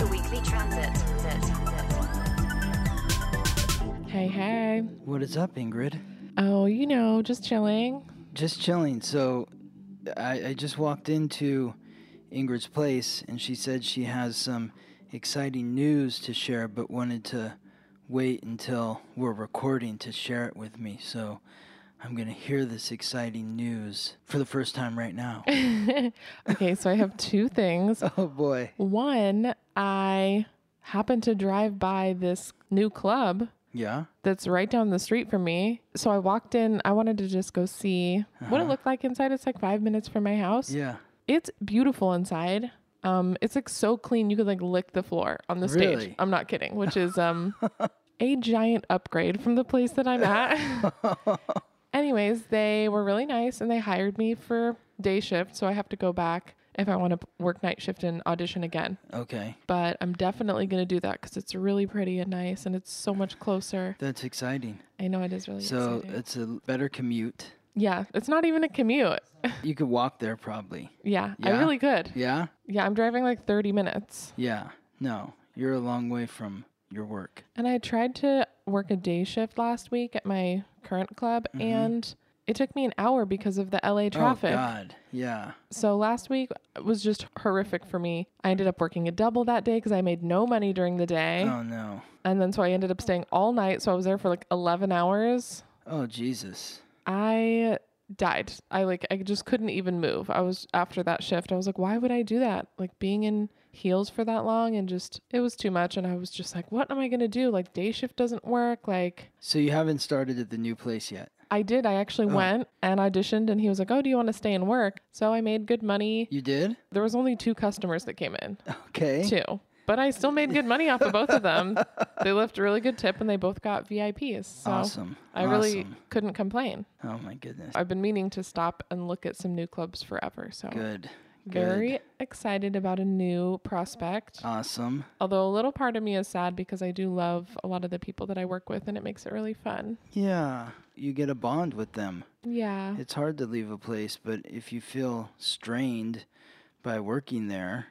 The weekly transit. Hey, hey. What is up, Ingrid? Oh, you know, just chilling. Just chilling. So, I, I just walked into Ingrid's place and she said she has some exciting news to share, but wanted to wait until we're recording to share it with me. So, I'm going to hear this exciting news for the first time right now. okay, so I have two things. oh, boy. One, I happened to drive by this new club Yeah? that's right down the street from me. So I walked in. I wanted to just go see what it looked like inside. It's like five minutes from my house. Yeah. It's beautiful inside. Um, it's like so clean you could like lick the floor on the stage. I'm not kidding, which is um a giant upgrade from the place that I'm at. Anyways, they were really nice and they hired me for day shift, so I have to go back if I want to work night shift and audition again. Okay. But I'm definitely going to do that because it's really pretty and nice and it's so much closer. That's exciting. I know it is really So, exciting. it's a better commute. yeah, it's not even a commute. You could walk there probably. yeah, I really could. Yeah? Yeah, I'm driving like 30 minutes. Yeah. No, you're a long way from your work. And I tried to work a day shift last week at my current club, mm-hmm. and it took me an hour because of the LA oh, traffic. Oh, God. Yeah. So last week was just horrific for me. I ended up working a double that day because I made no money during the day. Oh, no. And then so I ended up staying all night. So I was there for like 11 hours. Oh, Jesus. I died. I like, I just couldn't even move. I was after that shift. I was like, why would I do that? Like being in heels for that long and just, it was too much. And I was just like, what am I going to do? Like day shift doesn't work. Like, So, you haven't started at the new place yet? I did. I actually oh. went and auditioned, and he was like, "Oh, do you want to stay and work?" So I made good money. You did? There was only two customers that came in, Okay. two, but I still made good money off of both of them. They left a really good tip, and they both got VIPs. So Awesome. I really couldn't complain. Oh, my goodness. I've been meaning to stop and look at some new clubs forever. So Good. Very Good. excited about a new prospect. Awesome. Although a little part of me is sad because I do love a lot of the people that I work with, and it makes it really fun. Yeah. You get a bond with them. Yeah. It's hard to leave a place, but if you feel strained by working there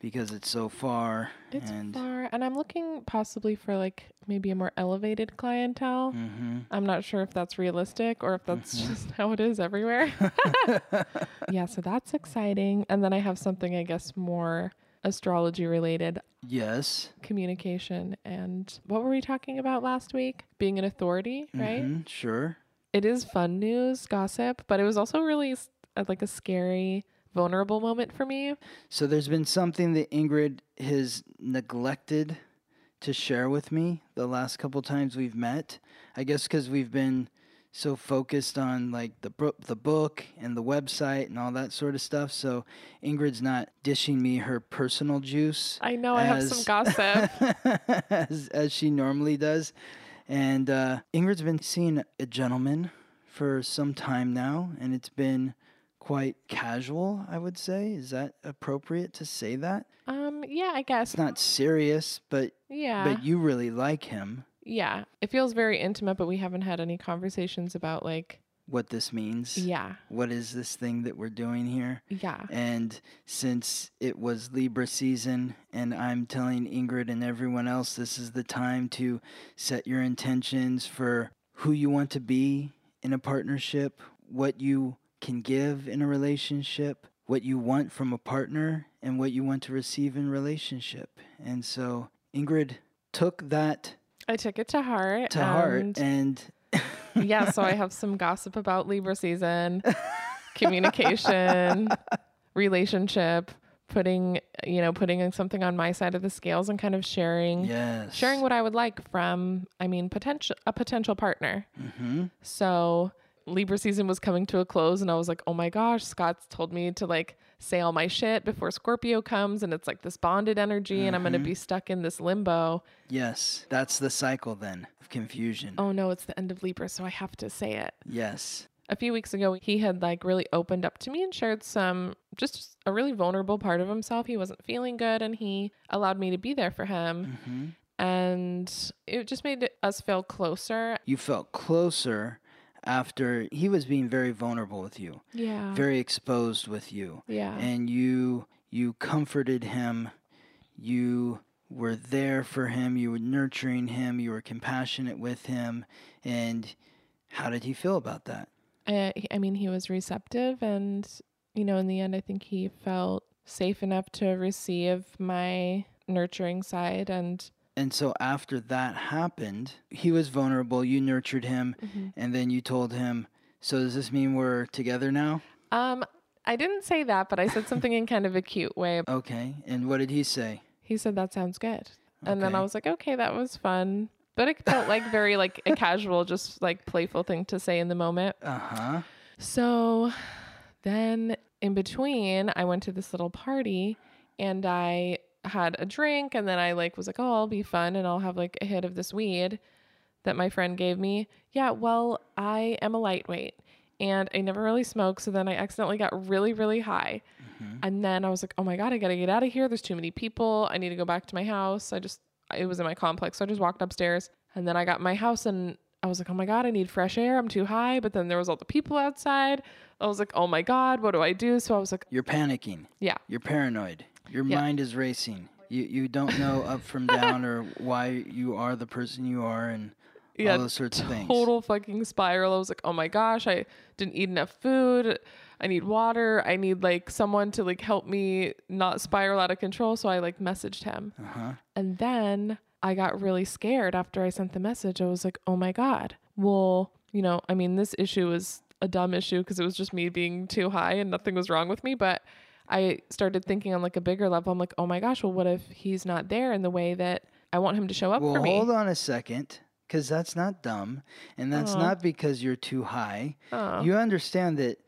because it's so far It's and far, and I'm looking possibly for like maybe a more elevated clientele. hmm I'm not sure if that's realistic or if that's just how it is everywhere. yeah, so that's exciting. And then I have something, I guess, more astrology related yes, communication. And what were we talking about last week? Being an authority, right? Mhm, sure. It is fun news, gossip, but it was also really uh, like a scary, vulnerable moment for me. So there's been something that Ingrid has neglected to share with me the last couple times we've met. I guess because we've been so focused on like the book, the book and the website and all that sort of stuff. So Ingrid's not dishing me her personal juice. I know I have some gossip. as, as she normally does. And uh, Ingrid's been seeing a gentleman for some time now, and it's been quite casual, I would say. Is that appropriate to say that? um, yeah, I guess. It's not serious, but Yeah. but you really like him. Yeah, it feels very intimate, but we haven't had any conversations about like, What this means? yeah, What is this thing that we're doing here? yeah, And since it was Libra season, and I'm telling Ingrid and everyone else this is the time to set your intentions for who you want to be in a partnership, what you can give in a relationship, what you want from a partner, and what you want to receive in relationship. And so Ingrid took that I took it to heart. to heart and- and yeah, so I have some gossip about Libra season, communication, relationship, putting you know putting something on my side of the scales and kind of sharing yes. sharing what I would like from I mean potential a potential partner. hmm So Libra season was coming to a close and I was like, "Oh my gosh, Scott's told me to like say all my shit before Scorpio comes and it's like this bonded energy and I'm going to be stuck in this limbo. Yes, that's the cycle then of confusion. Oh no, it's the end of Libra, so I have to say it. Yes. A few weeks ago, he had like really opened up to me and shared some just a really vulnerable part of himself. He wasn't feeling good and he allowed me to be there for him. hmm And it just made us feel closer. You felt closer after he was being very vulnerable with you, Yeah. very exposed with you. yeah. and you you comforted him you were there for him you were nurturing him you were compassionate with him and how did he feel about that uh, I, I mean, he was receptive, and you know, in the end, I think he felt safe enough to receive my nurturing side. And and so after that happened he was vulnerable you nurtured him and then you told him. So does this mean we're together now? Um, I didn't say that, but I said something in kind of a cute way. okay and what did he say? He said that sounds good, and then I was like, okay, that was fun. But it felt like very like a casual, just like playful thing to say in the moment. uh-huh. So then in between, I went to this little party and I had a drink and then I like was like, "Oh, I'll be fun and I'll have like a hit of this weed that my friend gave me." Yeah, well, I am a lightweight and I never really smoked, so then I accidentally got really really high. Mm-hmm. And then I was like, "Oh my god, I got to get out of here. There's too many people. I need to go back to my house." I just it was in my complex, so I just walked upstairs and then I got my house and I was like, oh my God, I need fresh air. I'm too high. But then there was all the people outside. I was like, oh my God, what do I do? So I was like, you're panicking yeah, you're paranoid your Yeah. mind is racing you you don't know up from down or why you are the person you are and yeah, all those sorts of things total fucking spiral. I was like, oh my gosh, I didn't eat enough food. I need water. I need like someone to like help me not spiral out of control. So I like messaged him. uh-huh And then I got really scared after I sent the message. I was like, oh my God. Well, you know, I mean, this issue was a dumb issue because it was just me being too high and nothing was wrong with me. But I started thinking on like a bigger level. I'm like, oh my gosh, well, what if he's not there in the way that I want him to show up Well, for me? hold on a second, because that's not dumb, and that's not because you're too high. Oh. You understand that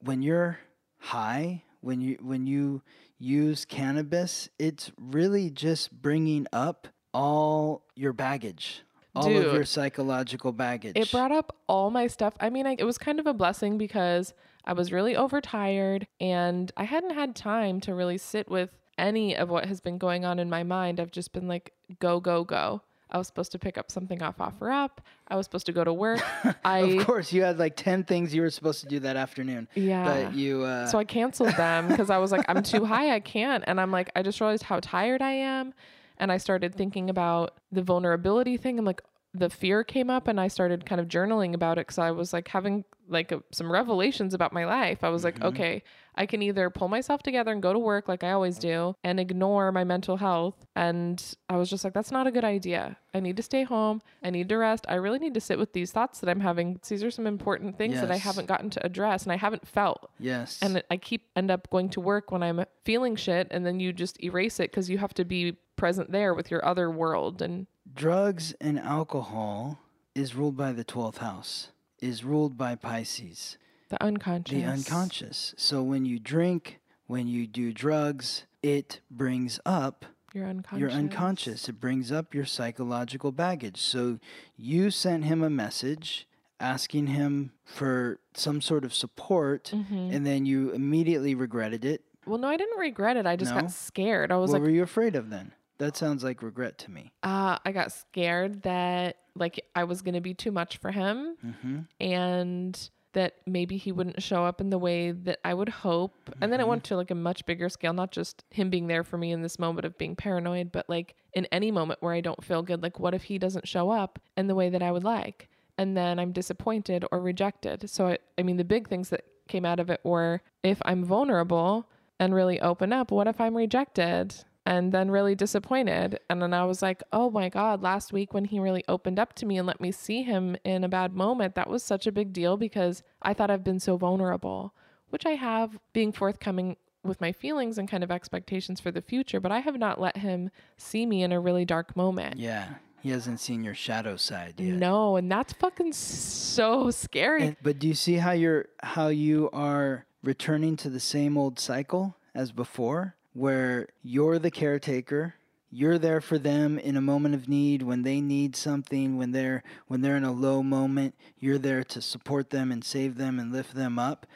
when you're high, when you when you use cannabis, it's really just bringing up all your baggage, all of your psychological baggage. It brought up all my stuff. I mean, I, it was kind of a blessing because I was really overtired and I hadn't had time to really sit with any of what has been going on in my mind. I've just been like, go, go, go. I was supposed to pick up something off OfferUp. I was supposed to go to work. I of course, you had like ten things you were supposed to do that afternoon, yeah. but you. Uh, so I canceled them because I was like, I'm too high. I can't. And I'm like, I just realized how tired I am. And I started thinking about the vulnerability thing. I'm like, the fear came up and I started kind of journaling about it because I was like having like a, some revelations about my life. I was like, mm-hmm. okay, I can either pull myself together and go to work like I always do and ignore my mental health. And I was just like, that's not a good idea. I need to stay home. I need to rest. I really need to sit with these thoughts that I'm having. These are some important things that I haven't gotten to address and I haven't felt yes. and I keep end up going to work when I'm feeling shit, and then you just erase it because you have to be present there with your other world. And drugs and alcohol is ruled by the twelfth house. Is ruled by Pisces. the unconscious. the unconscious. So when you drink, when you do drugs, it brings up Your unconscious. your unconscious. It brings up your psychological baggage. So you sent him a message asking him for some sort of support, Mhm. and then you immediately regretted it. Well, no, I didn't regret it. I just No? got scared. I was what like, "What were you afraid of then? That sounds like regret to me. uh, I got scared that like I was gonna be too much for him, hmm and that maybe he wouldn't show up in the way that I would hope. And then it Mm-hmm. went to like a much bigger scale, not just him being there for me in this moment of being paranoid, but like in any moment where I don't feel good, like what if he doesn't show up in the way that I would like? And then I'm disappointed or rejected. So I, I mean, the big things that came out of it were if I'm vulnerable and really open up, what if I'm rejected? And then really disappointed. And then I was like, oh my God, last week when he really opened up to me and let me see him in a bad moment, that was such a big deal because I thought I've been so vulnerable, which I have being forthcoming with my feelings and kind of expectations for the future, but I have not let him see me in a really dark moment. Yeah, he hasn't seen your shadow side yet. No, and that's fucking so scary. And- but do you see how you're how you are returning to the same old cycle as before, where you're the caretaker. You're there for them in a moment of need when they need something, when they're when they're in a low moment, you're there to support them and save them and lift them up.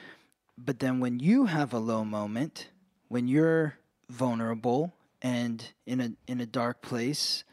But then when you have a low moment, when you're vulnerable and in a in a dark place,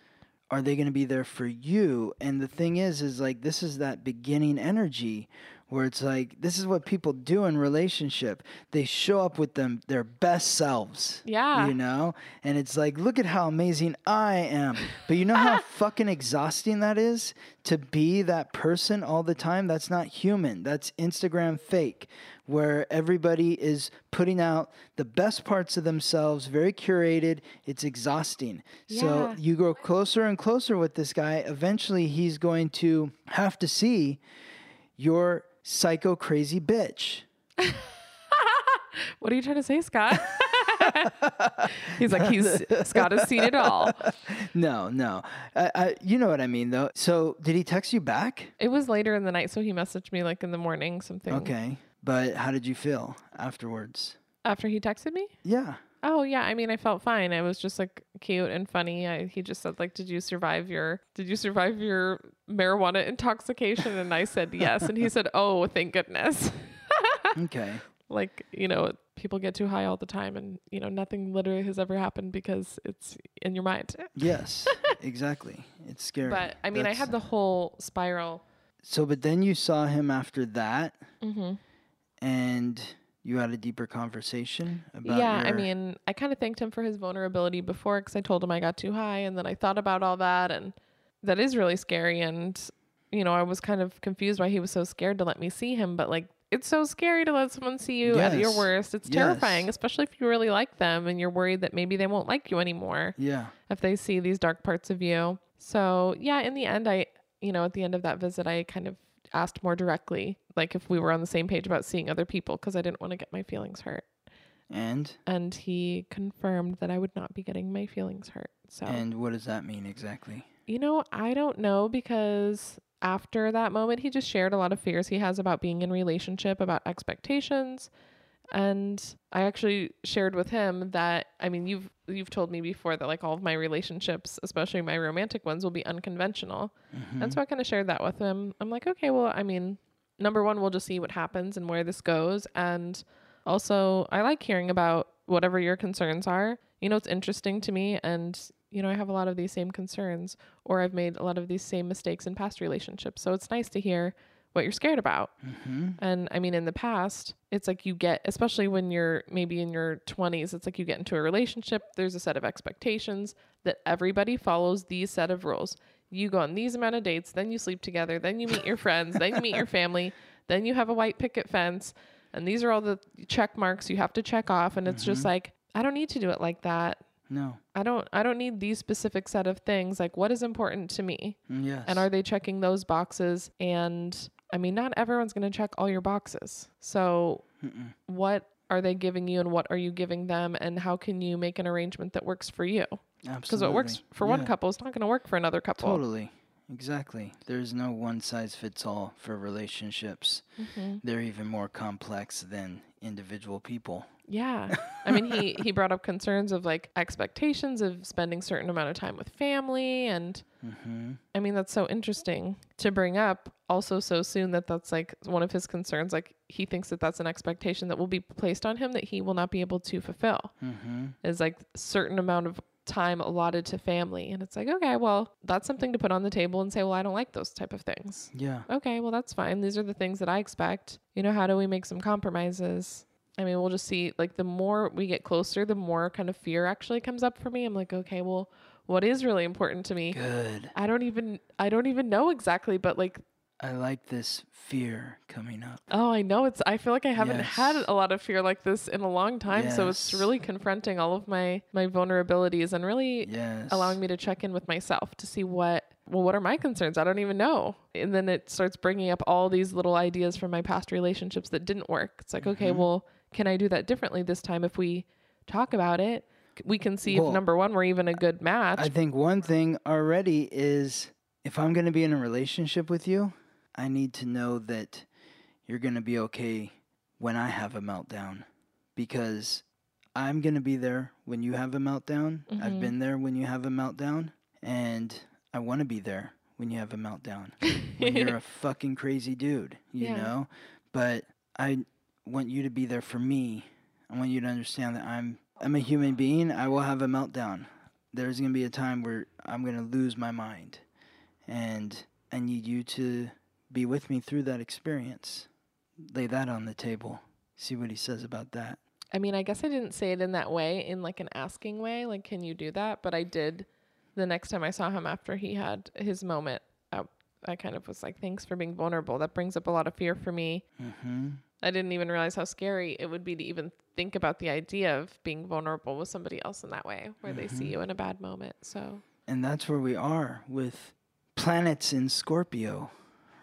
are they going to be there for you? And the thing is is like this is that beginning energy where it's like this is what people do in relationship. They show up with them their best selves. Yeah. You know? And it's like, look at how amazing I am. But you know how fucking exhausting that is to be that person all the time? That's not human. That's Instagram fake where everybody is putting out the best parts of themselves, very curated. It's exhausting. yeah. So you grow closer and closer with this guy. Eventually, he's going to have to see your psycho crazy bitch. What are you trying to say, Scott? he's like, he's Scott has seen it all. No, no. I, I, you know what I mean, though. So, did he text you back? It was later in the night, so he messaged me like in the morning, something. Okay. But how did you feel afterwards? After he texted me? Yeah. Oh yeah, I mean, I felt fine. It was just like cute and funny. I, he just said like, "Did you survive your Did you survive your marijuana intoxication?" And I said yes. And he said, "Oh, thank goodness." Okay. like you know, people get too high all the time, and you know, nothing literally has ever happened because it's in your mind. Yes, exactly. It's scary. But I mean, I had the whole spiral. So, but then you saw him after that, hmm and you had a deeper conversation about. Yeah, I mean, I kind of thanked him for his vulnerability before because I told him I got too high, and then I thought about all that, and that is really scary. And you know, I was kind of confused why he was so scared to let me see him, but like. It's so scary to let someone see you at your worst. It's Yes. terrifying, especially if you really like them and you're worried that maybe they won't like you anymore Yeah. if they see these dark parts of you. So, yeah, in the end, I, you know, at the end of that visit, I kind of asked more directly, like if we were on the same page about seeing other people, because I didn't want to get my feelings hurt And and he confirmed that I would not be getting my feelings hurt. So, and what does that mean exactly? you know, I don't know because after that moment, he just shared a lot of fears he has about being in relationship, about expectations. And I actually shared with him that I mean you've you've told me before that like all of my relationships, especially my romantic ones, will be unconventional. Mm-hmm. And so I kind of shared that with him. I'm like, okay, well, I mean, number one, we'll just see what happens and where this goes. And also, I like hearing about whatever your concerns are. You know, it's interesting to me. And, you know, I have a lot of these same concerns, or I've made a lot of these same mistakes in past relationships. So it's nice to hear what you're scared about. Mm-hmm. And I mean, in the past, it's like you get, especially when you're maybe in your 20s, it's like you get into a relationship, there's a set of expectations that everybody follows these set of rules. You go on these amount of dates, then you sleep together, then you meet your friends, then you meet your family, then you have a white picket fence. And these are all the check marks you have to check off. And it's just like, I don't need to do it like that. No. I don't I don't need these specific set of things. Like what is important to me? Mm, Yes. And are they checking those boxes? And I mean, not everyone's going to check all your boxes. So, Mm-mm. what are they giving you and what are you giving them? And how can you make an arrangement that works for you? Because what works for one couple is not going to work for another couple. Totally. Exactly. There's no one size fits all for relationships. Mhm. They're even more complex than individual people. Yeah. I mean, he, he brought up concerns of like expectations of spending certain amount of time with family. And Mm-hmm. I mean, that's so interesting to bring up also so soon that that's like one of his concerns. Like he thinks that that's an expectation that will be placed on him that he will not be able to fulfill. Mm-hmm. is like certain amount of time allotted to family and it's like okay well that's something to put on the table and say well i don't like those type of things Yeah. okay well that's fine these are the things that i expect you know how do we make some compromises i mean we'll just see like the more we get closer the more kind of fear actually comes up for me i'm like okay well what is really important to me Good. i don't even i don't even know exactly but like I like this fear coming up. oh i know it's i feel like i haven't had a lot of fear like this in a long time so it's really confronting all of my my vulnerabilities and really Yes. allowing me to check in with myself to see what well what are my concerns i don't even know and then it starts bringing up all these little ideas from my past relationships that didn't work it's like okay Mm-hmm. well can i do that differently this time if we talk about it we can see Well, if number one we're even a good match I think one thing already is if I'm going to be in a relationship with you, I need to know that you're going to be okay when I have a meltdown because I'm going to be there when you have a meltdown. I've Mhm. been there when you have a meltdown and I want to be there when you have a meltdown. when you're a fucking crazy dude, you Yeah. know? But I want you to be there for me. I want you to understand that I'm I'm a human being. I will have a meltdown. There's going to be a time where I'm going to lose my mind. And I need you to be with me through that experience. Lay that on the table. See what he says about that. I mean, I guess I didn't say it in that way, in like an asking way, like, can you do that? But I did the next time I saw him after he had his moment. I, I kind of was like, thanks for being vulnerable. That brings up a lot of fear for me. Mm-hmm. I didn't even realize how scary it would be to even think about the idea of being vulnerable with somebody else in that way, where they see Mhm. you in a bad moment. So, And that's where we are with planets in Scorpio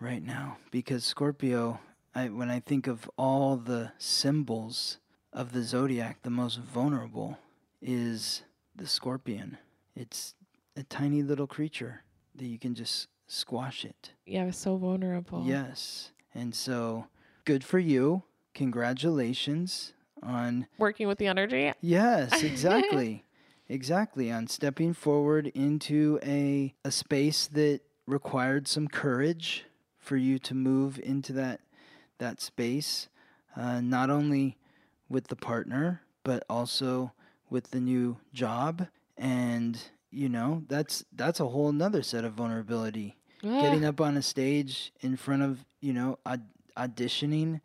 right now. Because Scorpio, I, when I think of all the symbols of the zodiac, the most vulnerable is the scorpion. It's a tiny little creature that you can just squash it. yeah, it's so vulnerable. Yes. And so, good for you. Congratulations on Working with the energy. Yes, exactly. exactly. On stepping forward into a a space that required some courage for you to move into that that space, uh, not only with the partner, but also with the new job. And you know, that's that's a whole nother set of vulnerability. Getting up on a stage in front of, you know, aud- auditioning.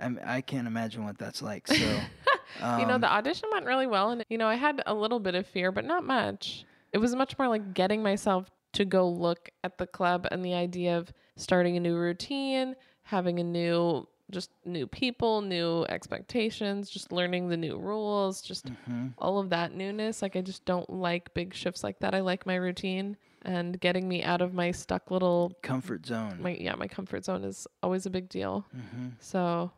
I, I can't imagine what that's like. So, you know, um, the audition went really well. And, you know, I had a little bit of fear, but not much. It was much more like getting myself to go look at the club and the idea of starting a new routine, having a new, just new people, new expectations, just learning the new rules, just mhm. all of that newness. Like, I just don't like big shifts like that. I like my routine and getting me out of my stuck little, comfort zone. my, yeah, my comfort zone is always a big deal. hmm So,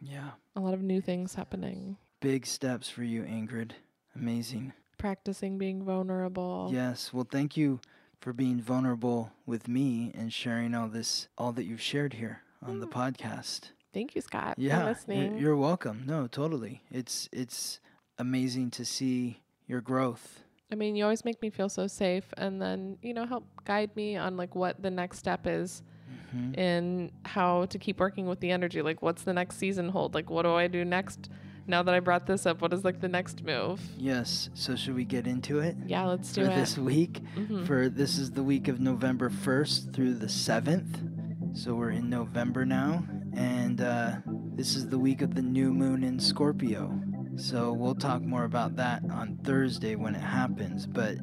Yeah. a lot of new things happening. Big steps for you, Ingrid. Amazing. Practicing being vulnerable. Yes. Well, thank you for being vulnerable with me and sharing all this, all that you've shared here on the podcast. Thank you, Scott, Yeah. for y- listening. You're welcome. No, totally. It's it's amazing to see your growth. I mean, you always make me feel so safe and then, you know, help guide me on like what the next step is Mhm. in how to keep working with the energy. Like what's the next season hold? Like what do I do next? Now that I brought this up, what is like the next move? Yes. So should we get into it? Yeah, let's for do it. this week. Mhm. For this is the week of November 1st through the 7th. So we're in November now. And uh, this is the week of the new moon in Scorpio. So we'll talk more about that on Thursday when it happens. But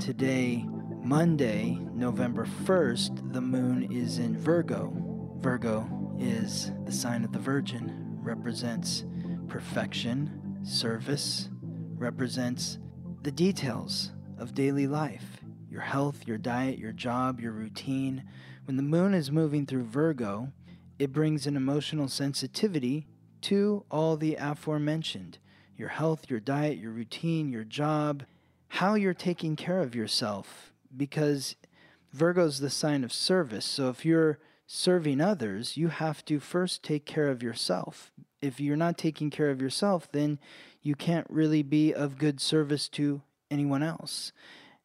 today, Monday, November 1st, the moon is in Virgo. Virgo is the sign of the Virgin, represents perfection, service, represents the details of daily life your health, your diet, your job, your routine. When the moon is moving through Virgo, it brings an emotional sensitivity to all the aforementioned your health, your diet, your routine, your job, how you're taking care of yourself. Because Virgo's the sign of service. So if you're serving others, you have to first take care of yourself. If you're not taking care of yourself, then you can't really be of good service to anyone else.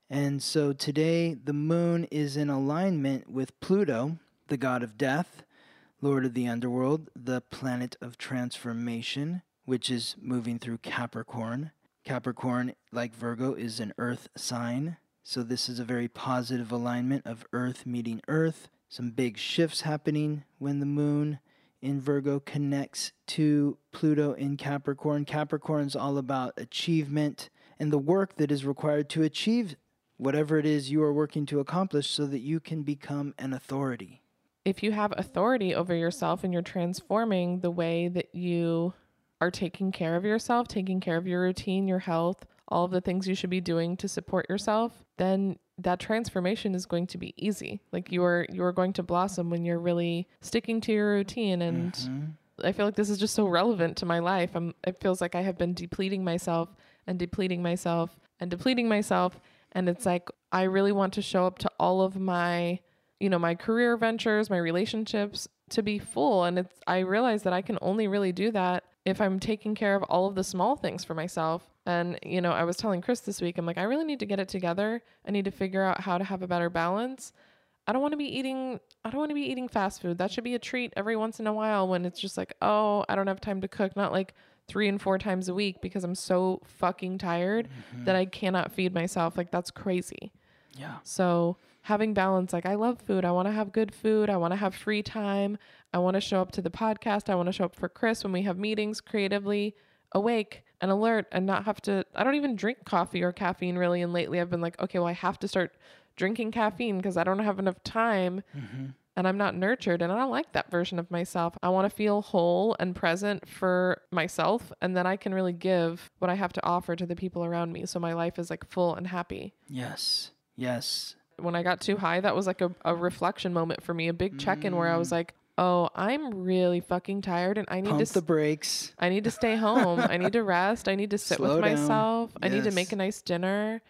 And so today, the moon is in alignment with Pluto, the god of death, lord of the underworld, the planet of transformation, which is moving through Capricorn. Capricorn, like Virgo, is an earth sign. So this is a very positive alignment of earth meeting earth. Some big shifts happening when the moon in Virgo connects to Pluto in Capricorn. Capricorn's all about achievement and the work that is required to achieve whatever it is you are working to accomplish so that you can become an authority. if you have authority over yourself and you're transforming the way that you are taking care of yourself, taking care of your routine, your health, all of the things you should be doing to support yourself, then that transformation is going to be easy. Like you are you are going to blossom when you're really sticking to your routine and Mhm. I feel like this is just so relevant to my life. I'm, it feels like I have been depleting myself and depleting myself and depleting myself. And it's like, I really want to show up to all of my you know, my career ventures, my relationships to be full. And it's, I realize that I can only really do that if I'm taking care of all of the small things for myself. And, you know, I was telling Chris this week, I'm like, I really need to get it together. I need to figure out how to have a better balance. I don't want to be eating I don't want to be eating fast food. That should be a treat every once in a while when it's just like, "Oh, I don't have time to cook." Not like 3 and 4 times a week because I'm so fucking tired mm-hmm. that I cannot feed myself. Like that's crazy. Yeah. So, having balance like I love food. I want to have good food. I want to have free time. I want to show up to the podcast. I want to show up for Chris when we have meetings creatively awake and alert and not have to I don't even drink coffee or caffeine really and lately I've been like, okay, well I have to start drinking caffeine because I don't have enough time mm-hmm. and I'm not nurtured and I don't like that version of myself. I want to feel whole and present for myself and then I can really give what I have to offer to the people around me so my life is like full and happy. Yes. Yes. When I got too high, that was like a, a reflection moment for me, a big check-in where I was mm. like, "Oh, I'm really fucking tired and I need Pump to s- the brakes. I need to stay home. I need to rest. I need to sit Slow with down. myself. I need to Yes. make a nice dinner.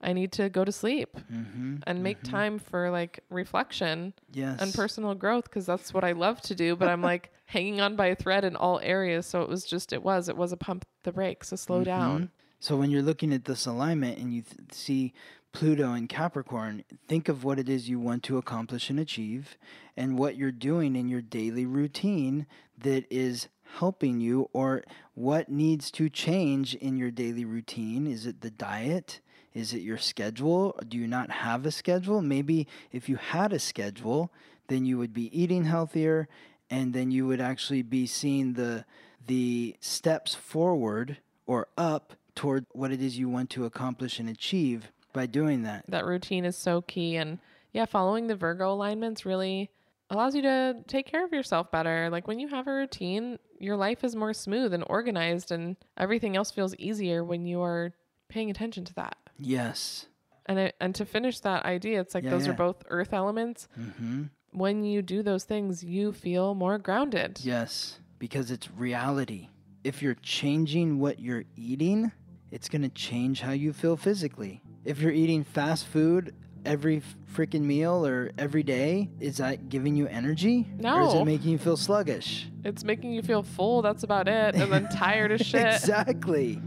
I need to go to sleep Mm-hmm. and make time for like reflection Yes. and personal growth because that's what I love to do. But I'm like hanging on by a thread in all areas. So it was just, it was, it was a pump the brakes, a slow down. So when you're looking at this alignment and you th- see Pluto and Capricorn, think of what it is you want to accomplish and achieve and what you're doing in your daily routine that is helping you or what needs to change in your daily routine. Is it the diet? Is it your schedule? Do you not have a schedule? Maybe if you had a schedule, then you would be eating healthier and then you would actually be seeing the the steps forward or up toward what it is you want to accomplish and achieve by doing that. That routine is so key. And yeah, following the Virgo alignments really allows you to take care of yourself better. Like when you have a routine, your life is more smooth and organized, and everything else feels easier when you are paying attention to that. Yes. And and to finish that idea, it's like Yeah, those are both earth elements. Mm-hmm. When you do those things, you feel more grounded. Yes, because it's reality. If you're changing what you're eating, it's going to change how you feel physically. If you're eating fast food every freaking meal or every day, is that giving you energy? Or is it making you feel sluggish? It's making you feel full. That's about it. And then tired as shit. exactly.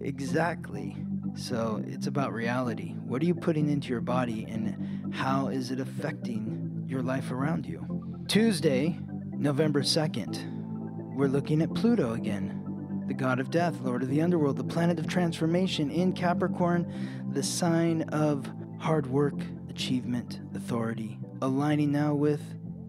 Exactly. So it's about reality. What are you putting into your body and how is it affecting your life around you? Tuesday, November 2nd, we're looking at Pluto again. The god of death, lord of the underworld, the planet of transformation in Capricorn, the sign of hard work, achievement, authority. Aligning now with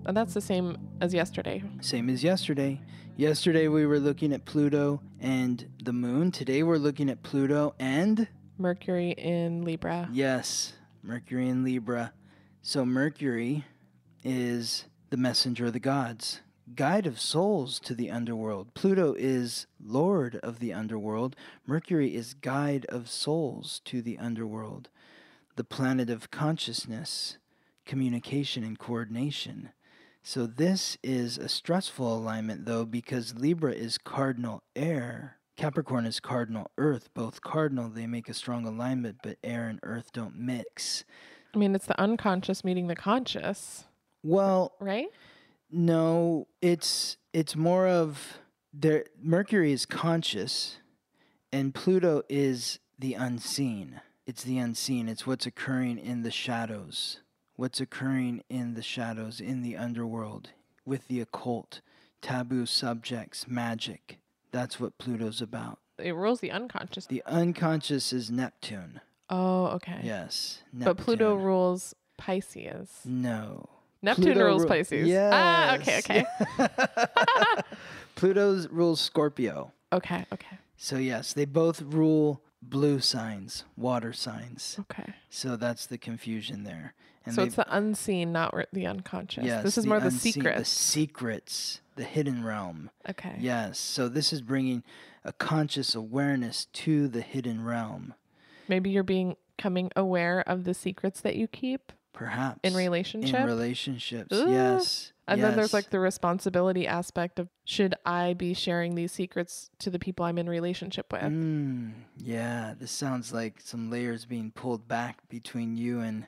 And that's the same as yesterday. same as yesterday. Yesterday we were looking at Pluto and the moon. Today we're looking at Pluto and Mercury in Libra. yes, Mercury in Libra. So Mercury is the messenger of the gods, guide of souls to the underworld. Pluto is lord of the underworld. Mercury is guide of souls to the underworld. The planet of consciousness, communication and coordination. So this is a stressful alignment though because Libra is cardinal air. Capricorn is cardinal earth. Both cardinal, they make a strong alignment, but air and earth don't mix. I mean, it's the unconscious meeting the conscious, Well, right? No, it's it's more of there Mercury is conscious and Pluto is the unseen. It's the unseen. It's what's occurring in the shadows. What's occurring in the shadows in the underworld with the occult, taboo subjects, magic. That's what Pluto's about. It rules the unconscious. The unconscious is Neptune. oh, okay. Yes. But Pluto rules Pisces. No. Neptune Pluto rules ru- Pisces. Yes. Ah, okay, okay. Pluto rules Scorpio. okay, okay, So yes, they both rule blue signs, water signs. okay. So that's the confusion there. And so it's the unseen, not re- the unconscious. yes, this is more the unseen- The secrets. secrets, the hidden realm. okay. Yes. So this is bringing a conscious awareness to the hidden realm. Maybe you're being coming aware of the secrets that you keep Perhaps in relationship. In relationships, Ooh. yes. and then there's like the responsibility aspect of should I be sharing these secrets to the people I'm in relationship with? Mm, yeah, this sounds like some layers being pulled back between you and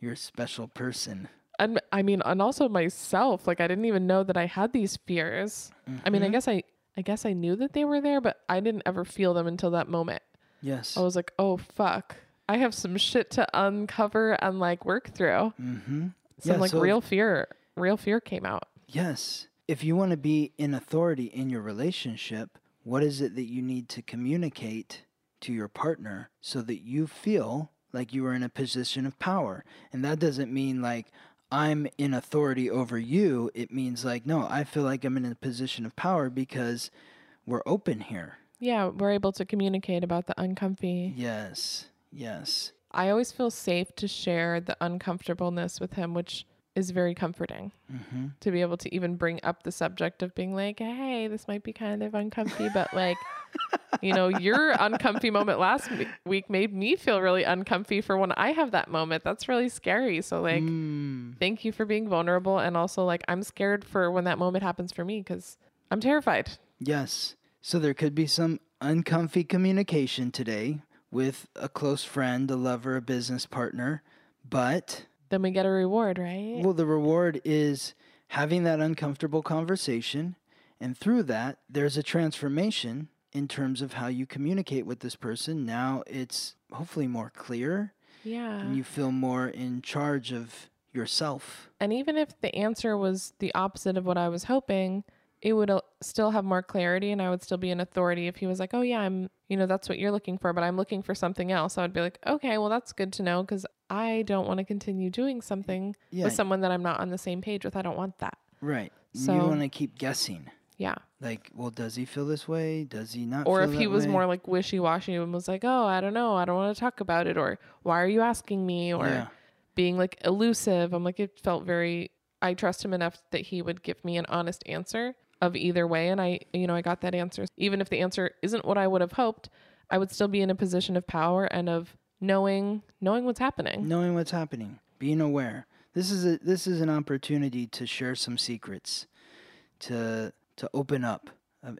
your special person. and I mean, and also myself, like I didn't even know that I had these fears. I mean, I guess I, I guess I knew that they were there, but I didn't ever feel them until that moment. Yes. I was like, oh fuck, I have some shit to uncover and like work through. mm-hmm. Some Yeah, like so- real fear, real fear came out. Yes. If you want to be in authority in your relationship, what is it that you need to communicate to your partner so that you feel like you are in a position of power? And that doesn't mean like I'm in authority over you. It means like, no, I feel like I'm in a position of power because we're open here. Yeah, we're able to communicate about the uncomfy. Yes. Yes. I always feel safe to share the uncomfortableness with him, which is very comforting Mm-hmm. to be able to even bring up the subject of being like, hey, this might be kind of uncomfy, but like, you know, your uncomfy moment last week made me feel really uncomfy for when I have that moment. That's really scary. So, like, Mm. thank you for being vulnerable. And also, like, I'm scared for when that moment happens for me because I'm terrified. Yes. So there could be some uncomfy communication today with a close friend, a lover, a business partner, but Then we get a reward, right? well the reward is having that uncomfortable conversation and through that there's a transformation in terms of how you communicate with this person. Now it's hopefully more clear yeah. and you feel more in charge of yourself. And even if the answer was the opposite of what I was hoping, it would uh, still have more clarity and I would still be an authority if he was like, "Oh yeah, I'm, you know, that's what you're looking for, but I'm looking for something else." I would be like, "Okay, well that's good to know cuz I don't want to continue doing something Yeah. with someone that I'm not on the same page with. I don't want that." Right. So- don't want to keep guessing. Yeah. Like, well, does he feel this way? Does he not? Or if he was way? more like wishy-washy and was like, "Oh, I don't know. I don't want to talk about it," or "Why are you asking me?" or Yeah. being like elusive. I'm like, it felt very, I trust him enough that he would give me an honest answer of either way. And I, you know, I got that answer. Even if the answer isn't what I would have hoped, I would still be in a position of power and of knowing, knowing what's happening. knowing what's happening, being aware. This is a this is an opportunity to share some secrets, to to open up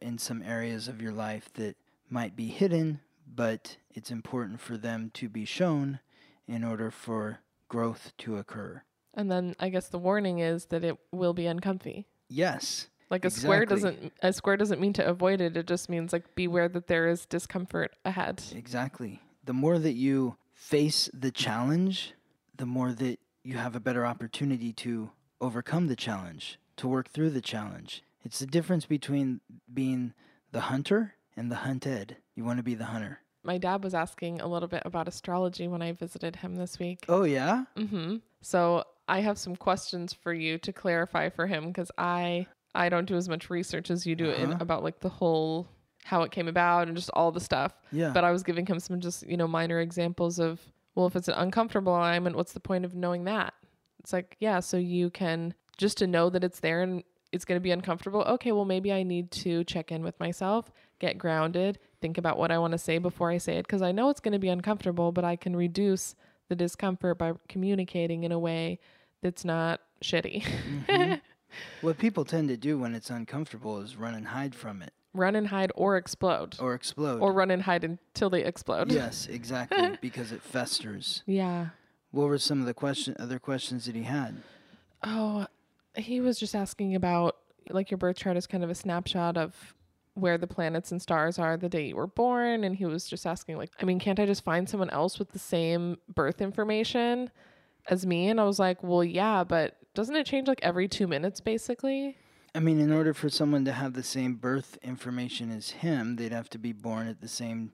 in some areas of your life that might be hidden, but it's important for them to be shown in order for growth to occur. And then I guess the warning is that it will be uncomfy. Yes, Like a square doesn't, a square doesn't mean to avoid it. It just means like beware that there is discomfort ahead. exactly. The more that you face the challenge, the more that you have a better opportunity to overcome the challenge, to work through the challenge. It's the difference between being the hunter and the hunted. You want to be the hunter. My dad was asking a little bit about astrology when I visited him this week. Oh, yeah? Mm-hmm. So I have some questions for you to clarify for him because I I don't do as much research as you do in Uh-huh. about like the whole how it came about and just all the stuff. Yeah. But I was giving him some just you know minor examples of well if it's an uncomfortable alignment, what's the point of knowing that? It's like yeah, so you can just to know that it's there and it's going to be uncomfortable. Okay, well maybe I need to check in with myself, get grounded, think about what I want to say before I say it because I know it's going to be uncomfortable, but I can reduce the discomfort by communicating in a way that's not shitty. what people tend to do when it's uncomfortable is run and hide from it run and hide or explode. or explode. Or run and hide until they explode. yes, exactly, because it festers. Yeah. What were some of the question other questions that he had? Oh, he was just asking about like your birth chart is kind of a snapshot of where the planets and stars are the day you were born and he was just asking like I mean can't I just find someone else with the same birth information as me and I was like well yeah but doesn't it change like every 2 minutes basically? I mean, in order for someone to have the same birth information as him, they'd have to be born at the same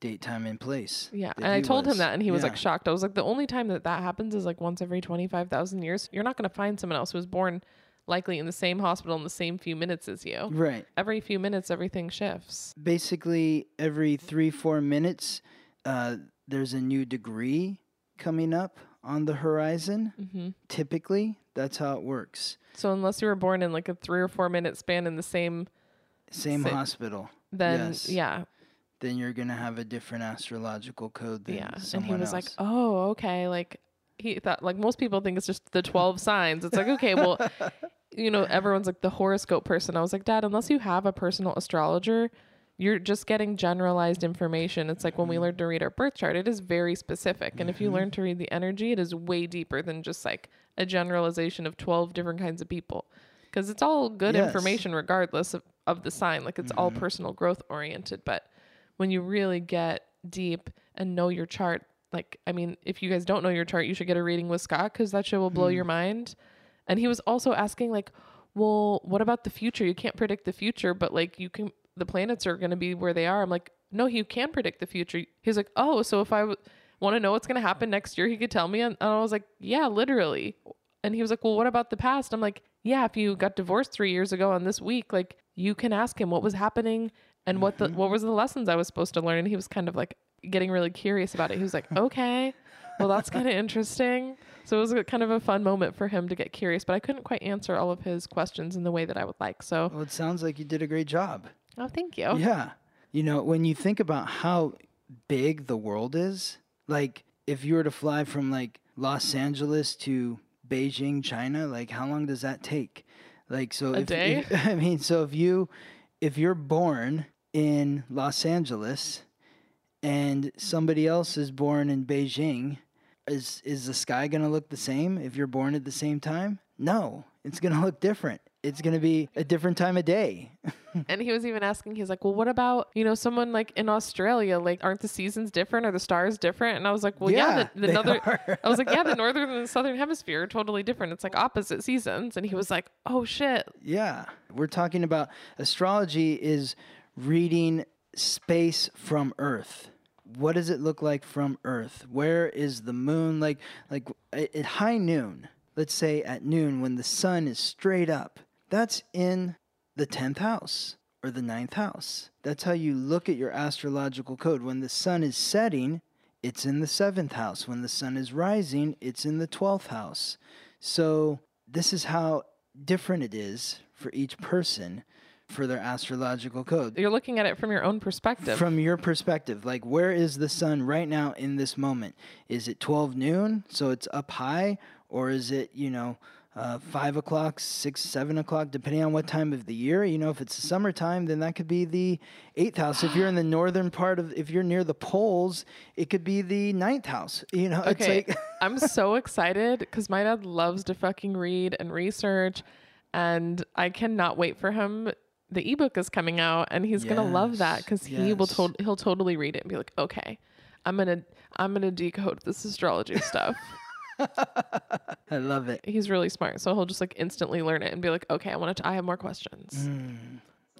date, time, and place. yeah and I told him that and he was like shocked. I was like the only time that that happens is like once every 25,000 years. You're not going to find someone else who was born likely in the same hospital in the same few minutes as you. Right. every few minutes everything shifts. Basically, every three, four minutes, uh, there's a new degree coming up on the horizon. mm-hmm. Typically, that's how it works. So unless you were born in like a three or four minute span in the same, Same Sa- hospital. then Yes. yeah, Then you're gonna have a different astrological code than yeah. And he was else. like, "Oh, okay." Like he thought, like most people think it's just the twelve signs. It's like, okay, well, you know, everyone's like the horoscope person. I was like, Dad, unless you have a personal astrologer, you're just getting generalized information. It's like when we Mm-hmm. learn to read our birth chart, it is very specific. And if you mm-hmm. learn to read the energy, it is way deeper than just like a generalization of 12 different kinds of people. Because it's all good Yes. information regardless of, of the sign. Like it's all mm-hmm. personal growth oriented. But when you really get deep and know your chart, like, I mean, if you guys don't know your chart, you should get a reading with Scott because that shit will blow your mm-hmm. mind. And he was also asking, like, well, what about the future? You can't predict the future, but like, you can, the planets are going to be where they are. I'm like, no, you can predict the future. He's like, oh, so if I w- want to know what's going to happen next year, he could tell me. And, and I was like, yeah, literally. And he was like, well, what about the past? I'm like, yeah, if you got divorced three years ago on this week, like, you can ask him what was happening and what the what was the lessons I was supposed to learn. And he was kind of like getting really curious about it. He was like, okay, well, that's kind of interesting. So it was a, kind of a fun moment for him to get curious, but I couldn't quite answer all of his questions in the way that I would like. So, Well, it sounds like you did a great job. Oh, thank you. Yeah. You know, when you think about how big the world is, like if you were to fly from like Los Angeles to Beijing, China, like how long does that take? Like so A if, day? if- I mean, so if you if you're born in Los Angeles and somebody else is born in Beijing, is is the sky going to look the same if you're born at the same time? No, it's going to look different. It's going to be a different time of day. And he was even asking, he's like, well, what about, you know, someone like in Australia? Like, aren't the seasons different? Are the stars different? And I was like, well, yeah, Yeah, the, the northern. I was like, yeah, the northern and the southern hemisphere are totally different. It's like opposite seasons. And he was like, oh shit. Yeah. We're talking about astrology is reading space from Earth. What does it look like from Earth? Where is the moon? Like like at high noon, let's say at noon when the sun is straight up. That's in the 10th house or the ninth house. That's how you look at your astrological code. When the sun is setting, it's in the 7th house. When the sun is rising, it's in the 12th house. So, this is how different it is for each person for their astrological code. You're looking at it from your own perspective. From your perspective, like where is the sun right now in this moment? Is it 12 noon, so it's up high, or is it, you know, uh, 5 o'clock, 6, 7 o'clock, depending on what time of the year? You know, if it's the summertime, then that could be the 8th house. If you're in the northern part of, if you're near the poles, it could be the ninth house. You know, Okay. it's like, I'm so excited because my dad loves to fucking read and research, and I cannot wait for him. The ebook is coming out, and he's gonna love that Yes, because he will yes. to- he'll totally read it and be like, okay, I'm gonna I'm gonna decode this astrology stuff. I love it. he's really smart, so he'll just like instantly learn it and be like, okay, I want to. I have more questions.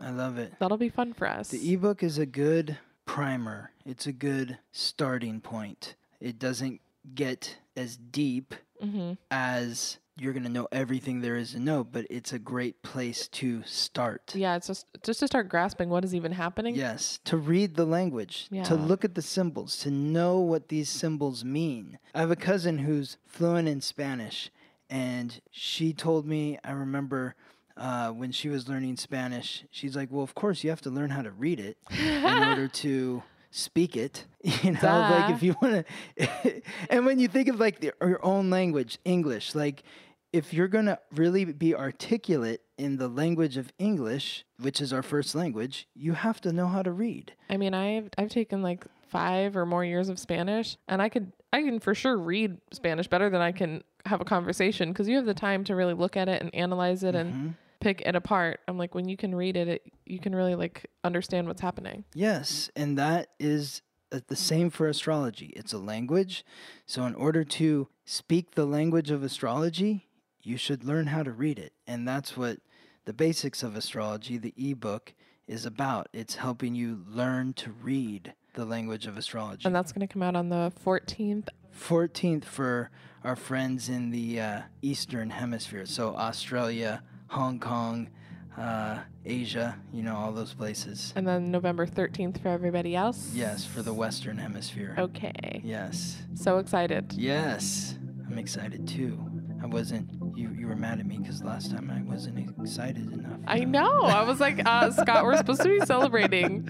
I love it. That'll be fun for us. The ebook is a good primer. It's a good starting point. It doesn't get as deep Mm-hmm. as you're going to know everything there is to know, but it's a great place to start. yeah, it's just just to start grasping what is even happening. Yes, to read the language, Yeah. to look at the symbols, to know what these symbols mean. I have a cousin who's fluent in Spanish, and she told me, I remember uh, when she was learning Spanish, she's like, Well, of course, you have to learn how to read it in order to speak it. You know, like if you want to. and when you think of like the, your own language, English, like if you're going to really be articulate in the language of English, which is our first language, you have to know how to read. I mean, I've I've taken like five or more years of Spanish, and I could I can for sure read Spanish better than I can have a conversation because you have the time to really look at it and analyze it and pick it apart. I'm like, when you can read it, it you can really like understand what's happening. Yes, and that is uh, the same for astrology. It's a language. So, in order to speak the language of astrology, you should learn how to read it. And that's what the basics of astrology, the ebook, is about. It's helping you learn to read the language of astrology. And that's going to come out on the 14th. 14th for our friends in the uh, Eastern Hemisphere. So, Australia, Hong Kong, uh, Asia, you know, all those places. And then November 13th for everybody else. Yes, for the Western Hemisphere. Okay. Yes. So excited. Yes. I'm excited too. I wasn't, you, you were mad at me because last time I wasn't excited enough. I know. I was like, uh, Scott, we're supposed to be celebrating.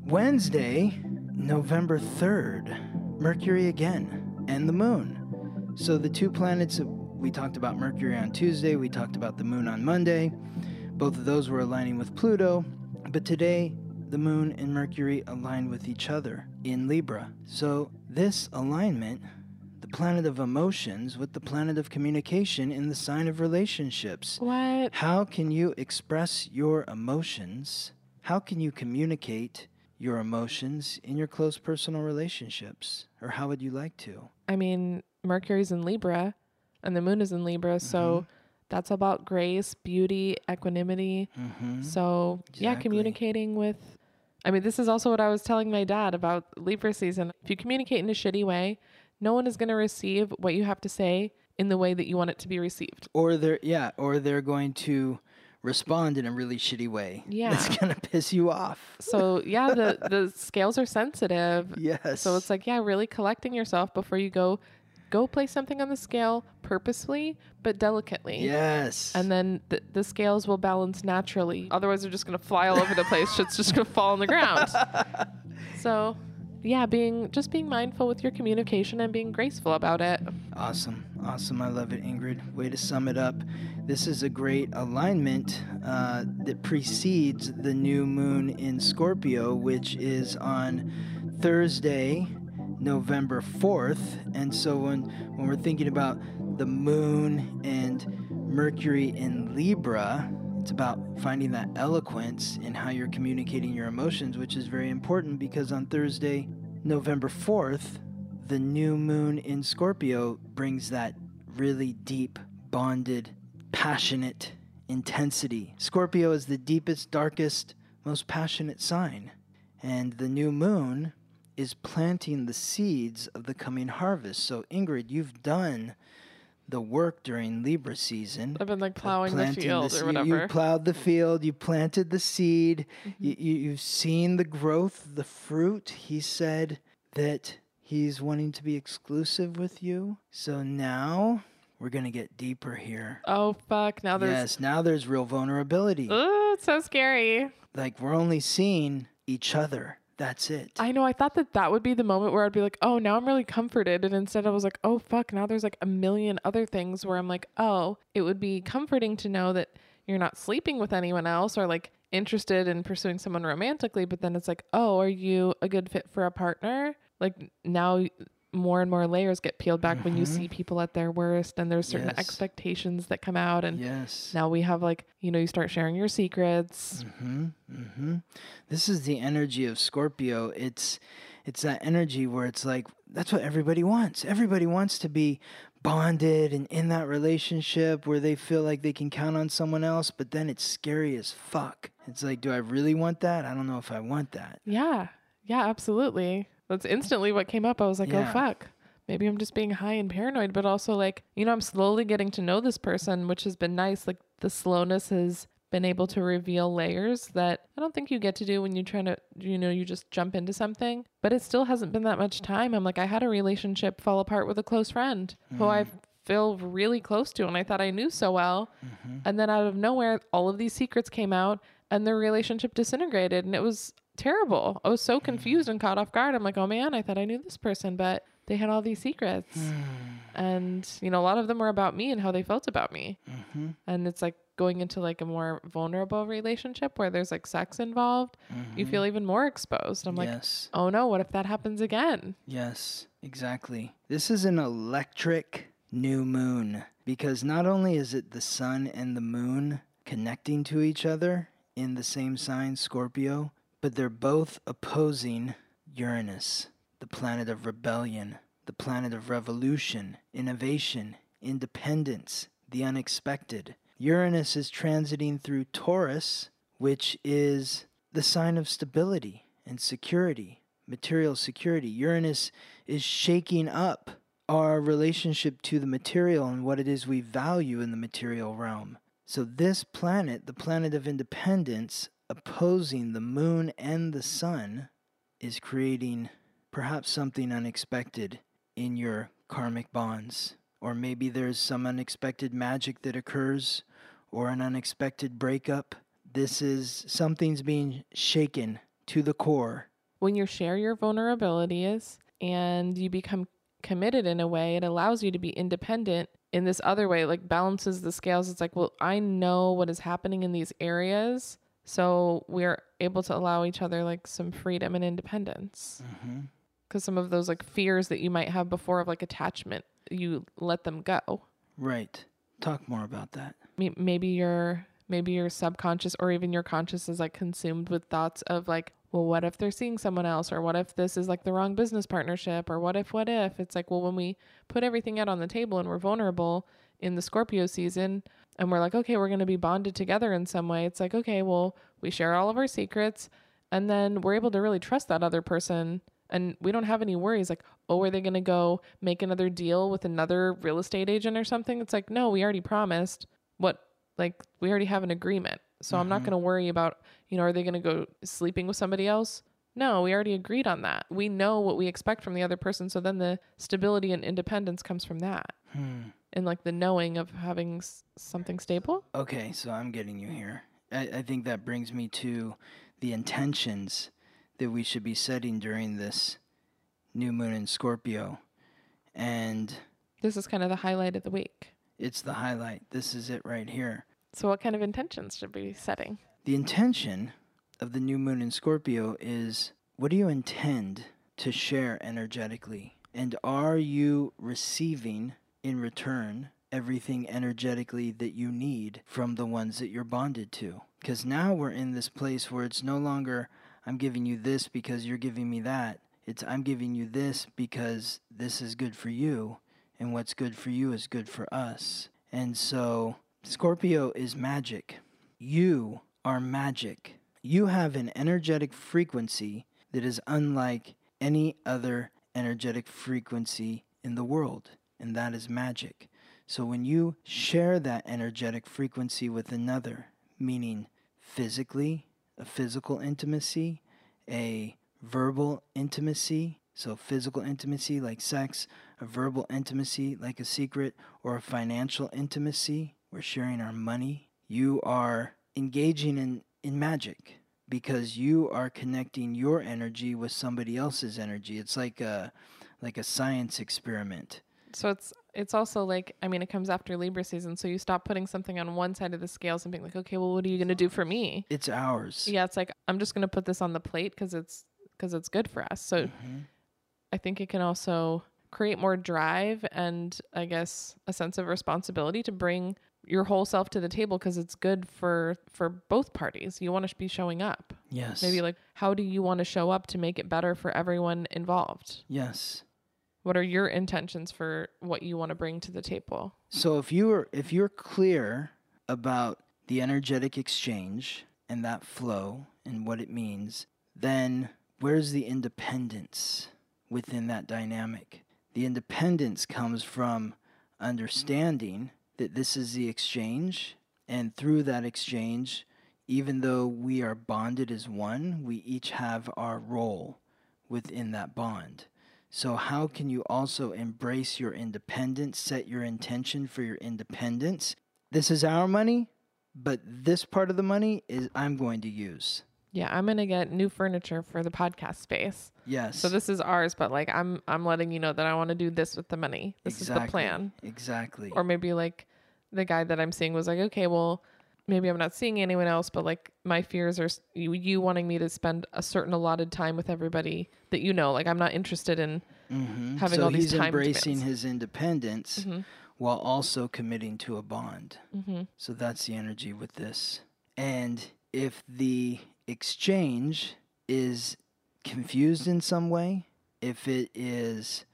Wednesday, November 3rd, Mercury again, and the moon. So the two planets, that we talked about Mercury on Tuesday, we talked about the moon on Monday. Both of those were aligning with Pluto. But today, the moon and Mercury align with each other in Libra. So, this alignment, the planet of emotions with the planet of communication in the sign of relationships. What? How can you express your emotions? How can you communicate your emotions in your close personal relationships? Or how would you like to? I mean, Mercury's in Libra and the moon is in Libra, so that's about grace, beauty, equanimity. Mm-hmm. So, yeah, communicating with I mean, this is also what I was telling my dad about Libra season. If you communicate in a shitty way, no one is going to receive what you have to say in the way that you want it to be received. Or they're yeah, or they're going to respond in a really shitty way. Yeah. That's gonna piss you off. So, yeah, the the scales are sensitive. Yes. So it's like, yeah, really collecting yourself before you go go place something on the scale purposely but delicately. Yes. And then the, the scales will balance naturally. Otherwise, they're just going to fly all over the place. Shit's just going to fall on the ground. So, yeah, being just being mindful with your communication and being graceful about it. Awesome. Awesome. I love it, Ingrid. Way to sum it up. This is a great alignment uh, that precedes the new moon in Scorpio, which is on Thursday, November 4th. And so when, when we're thinking about the moon and Mercury in Libra, it's about finding that eloquence in how you're communicating your emotions, which is very important because on Thursday, November 4th, the new moon in Scorpio brings that really deep, bonded, passionate intensity. Scorpio is the deepest, darkest, most passionate sign. And the new moon is planting the seeds of the coming harvest. So, Ingrid, you've done the work during Libra season. I've been like plowing the field s- or you- whatever. You, plowed the field, you planted the seed, Mm-hmm. you, you, you've seen the growth, the fruit. He said that he's wanting to be exclusive with you. So now we're going to get deeper here. oh, fuck. Now there's. Yes, now there's real vulnerability. Oh, it's so scary. Like we're only seeing each other. That's it. I know. I thought that that would be the moment where I'd be like, oh, now I'm really comforted. And instead I was like, oh, fuck. Now there's like a million other things where I'm like, oh, it would be comforting to know that you're not sleeping with anyone else or like interested in pursuing someone romantically. But then it's like, oh, are you a good fit for a partner? Like now more and more layers get peeled back when you see people at their worst and there's certain Yes. expectations that come out. And yes. now we have like, you know, you start sharing your secrets. Mm-hmm. Mm-hmm. This is the energy of Scorpio. It's it's that energy where it's like that's what everybody wants. Everybody wants to be bonded and in that relationship where they feel like they can count on someone else, but then it's scary as fuck. It's like, do I really want that? I don't know if I want that. Yeah. Yeah, absolutely. That's instantly what came up. I was like, oh, Yeah. oh, fuck. Maybe I'm just being high and paranoid, but also like, you know, I'm slowly getting to know this person, which has been nice. Like the slowness has been able to reveal layers that I don't think you get to do when you're trying to, you know, you just jump into something. But it still hasn't been that much time. I'm like, I had a relationship fall apart with a close friend who I mm. feel really close to and I thought I knew so well. Mm-hmm. And then out of nowhere, all of these secrets came out and their relationship disintegrated. And it was terrible. I was so confused and caught off guard. I'm like, oh man, I thought I knew this person, but they had all these secrets. and, you know, a lot of them were about me and how they felt about me. Mm-hmm. And it's like going into like a more vulnerable relationship where there's like sex involved, you feel even more exposed. I'm like, yes. oh no, what if that happens again? Yes, exactly. This is an electric new moon because not only is it the sun and the moon connecting to each other in the same sign, Scorpio, but they're both opposing Uranus, the planet of rebellion, the planet of revolution, innovation, independence, the unexpected. Uranus is transiting through Taurus, which is the sign of stability and security, material security. Uranus is shaking up our relationship to the material and what it is we value in the material realm. So, this planet, the planet of independence, opposing the moon and the sun, is creating perhaps something unexpected in your karmic bonds. Or maybe there's some unexpected magic that occurs, or an unexpected breakup. This is something's being shaken to the core. when you share your vulnerabilities and you become committed in a way, it allows you to be independent in this other way, like balances the scales. It's like, well, I know what is happening in these areas. So we're able to allow each other like some freedom and independence. Mm-hmm. Because some of those like fears that you might have before of like attachment, you let them go. Right. Talk more about that. Maybe your maybe your subconscious or even your conscious is like consumed with thoughts of like, well, what if they're seeing someone else, or what if this is like the wrong business partnership, or what if, what if? It's like, well, when we put everything out on the table and we're vulnerable in the Scorpio season, and we're like, okay, we're going to be bonded together in some way. It's like, okay, well, we share all of our secrets, and then we're able to really trust that other person. And we don't have any worries like, oh, are they going to go make another deal with another real estate agent or something? It's like, no, we already promised what, like, we already have an agreement. So I'm not Mhm. going to worry about, you know, are they going to go sleeping with somebody else? No, we already agreed on that. We know what we expect from the other person. So then the stability and independence comes from that Hmm. and like the knowing of having s- something stable. Okay, so I'm getting you here. I, I think that brings me to the intentions that we should be setting during this new moon in Scorpio. And This is kind of the highlight of the week. it's the highlight. This is it right here. So, what kind of intentions should we be setting? The intention of the new moon in Scorpio is what do you intend to share energetically? And are you receiving in return everything energetically that you need from the ones that you're bonded to? Because now we're in this place where it's no longer, I'm giving you this because you're giving me that. It's, I'm giving you this because this is good for you, and what's good for you is good for us. And so, Scorpio is magic. You are magic. You have an energetic frequency that is unlike any other energetic frequency in the world, and that is magic. So when you share that energetic frequency with another, meaning physically, a physical intimacy, a verbal intimacy, so physical intimacy like sex, a verbal intimacy like a secret, or a financial intimacy, we're sharing our money. You are engaging in, in magic because you are connecting your energy with somebody else's energy. It's like a like a science experiment. So, it's it's also like, I mean, it comes after Libra season. So, you stop putting something on one side of the scales and being like, okay, well, what are you going to do for me? It's ours. Yeah, it's like, I'm just going to put this on the plate because it's because it's good for us. So, Mhm. I think it can also create more drive and I guess a sense of responsibility to bring your whole self to the table because it's good for for both parties. You want to be showing up. Yes. Maybe like how do you want to show up to make it better for everyone involved? yes. What are your intentions for what you want to bring to the table? So if you are if you're clear about the energetic exchange and that flow and what it means, then where's the independence within that dynamic? The independence comes from understanding that this is the exchange and through that exchange even though we are bonded as one, we each have our role within that bond. So, how can you also embrace your independence, set your intention for your independence? This is our money, but this part of the money is I'm going to use. Yeah, I'm gonna get new furniture for the podcast space. Yes. So this is ours, but like I'm I'm letting you know that I want to do this with the money. This is the plan. Exactly. Or maybe like the guy that I'm seeing was like, okay, well, maybe I'm not seeing anyone else, but like my fears are you, you wanting me to spend a certain allotted time with everybody that you know. Like I'm not interested in. Mhm. having so all these time. So he's embracing demands. his independence Mhm. while also committing to a bond. Mm-hmm. So that's the energy with this. And if the exchange is confused in some way, if it is,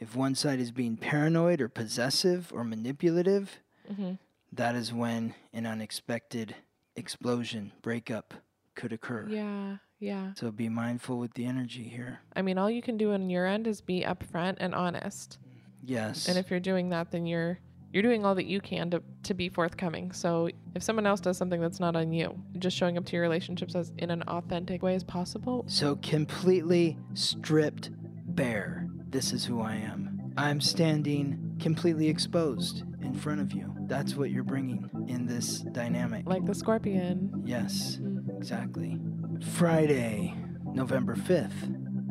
if one side is being paranoid or possessive or manipulative, Mm-hmm. That is when an unexpected explosion, breakup could occur. Yeah, yeah. So be mindful with the energy here. I mean, all you can do on your end is be upfront and honest. Yes. And if you're doing that, then you're you're doing all that you can to, to be forthcoming. So if someone else does something that's not on you, just showing up to your relationships as in an authentic way as possible. So completely stripped bare. This is who I am. I'm standing completely exposed in front of you. That's what you're bringing in this dynamic. Like the scorpion. Yes, Mm. exactly. Friday, November 5th.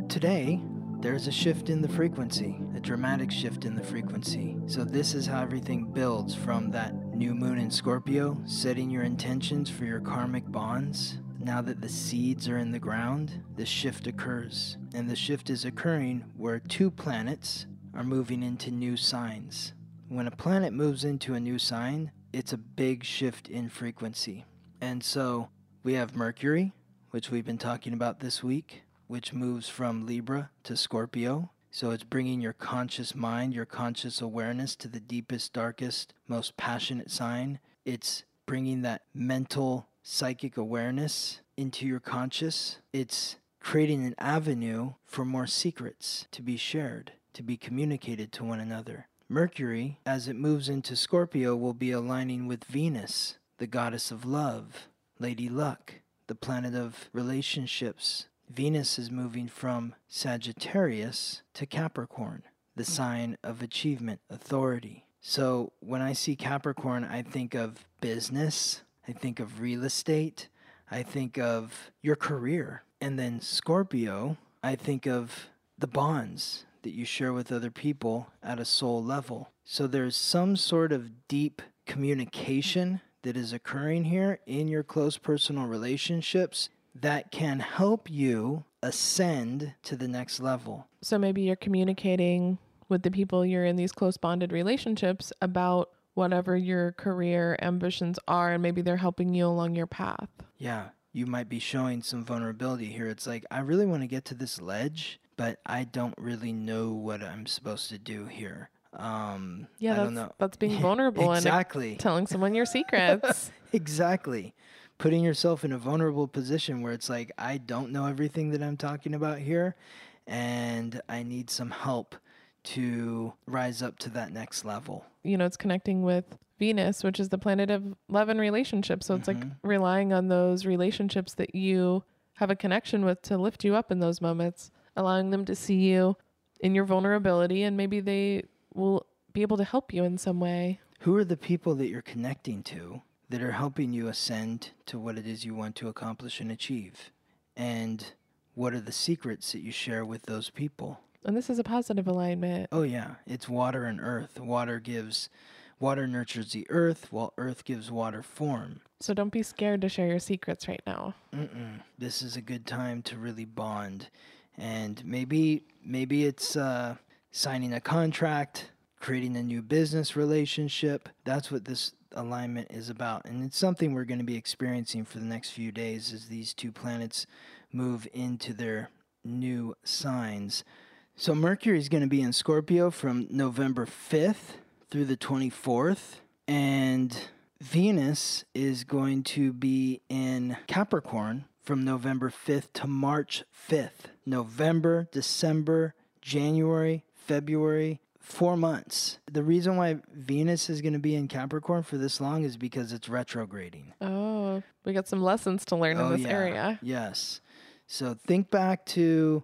Today, there's a shift in the frequency, a dramatic shift in the frequency. So, this is how everything builds from that new moon in Scorpio, setting your intentions for your karmic bonds, now that the seeds are in the ground, the shift occurs. And the shift is occurring where two planets are moving into new signs. When a planet moves into a new sign, it's a big shift in frequency. And so we have Mercury, which we've been talking about this week, which moves from Libra to Scorpio. So it's bringing your conscious mind, your conscious awareness to the deepest, darkest, most passionate sign. It's bringing that mental, psychic awareness into your conscious. It's creating an avenue for more secrets to be shared, to be communicated to one another. Mercury, as it moves into Scorpio, will be aligning with Venus, the goddess of love, Lady Luck, the planet of relationships. Venus is moving from Sagittarius to Capricorn, the hmm. sign of achievement, authority. So when I see Capricorn, I think of business, I think of real estate, I think of your career. And then Scorpio, I think of the bonds that you share with other people at a soul level. So there's some sort of deep communication that is occurring here in your close personal relationships that can help you ascend to the next level. So maybe you're communicating with the people you're in these close bonded relationships about whatever your career ambitions are, and maybe they're helping you along your path. Yeah, you might be showing some vulnerability here. It's like, I really want to get to this ledge, but I don't really know what I'm supposed to do here. Um, Yeah, I that's don't know. that's being vulnerable exactly. and telling someone your secrets. exactly. Putting yourself in a vulnerable position where it's like, I don't know everything that I'm talking about here, and I need some help to rise up to that next level. you know, it's connecting with Venus, which is the planet of love and relationships. So it's like relying on those relationships that you have a connection with to lift you up in those moments, allowing them to see you in your vulnerability, and maybe they will be able to help you in some way. Who are the people that you're connecting to that are helping you ascend to what it is you want to accomplish and achieve? And what are the secrets that you share with those people? And this is a positive alignment. Oh yeah, it's water and earth. Water gives water nurtures the earth while earth gives water form. So don't be scared to share your secrets right now. Mm-mm. This is a good time to really bond, and maybe maybe it's uh, signing a contract, creating a new business relationship. That's what this alignment is about, and it's something we're going to be experiencing for the next few days as these two planets move into their new signs. So Mercury is going to be in Scorpio from November 5th through the 24th, and Venus is going to be in Capricorn from November 5th to March 5th. November, December, January, February, four months. The reason why Venus is going to be in Capricorn for this long is because it's retrograding. Oh, we got some lessons to learn in this area. Yes. So think back to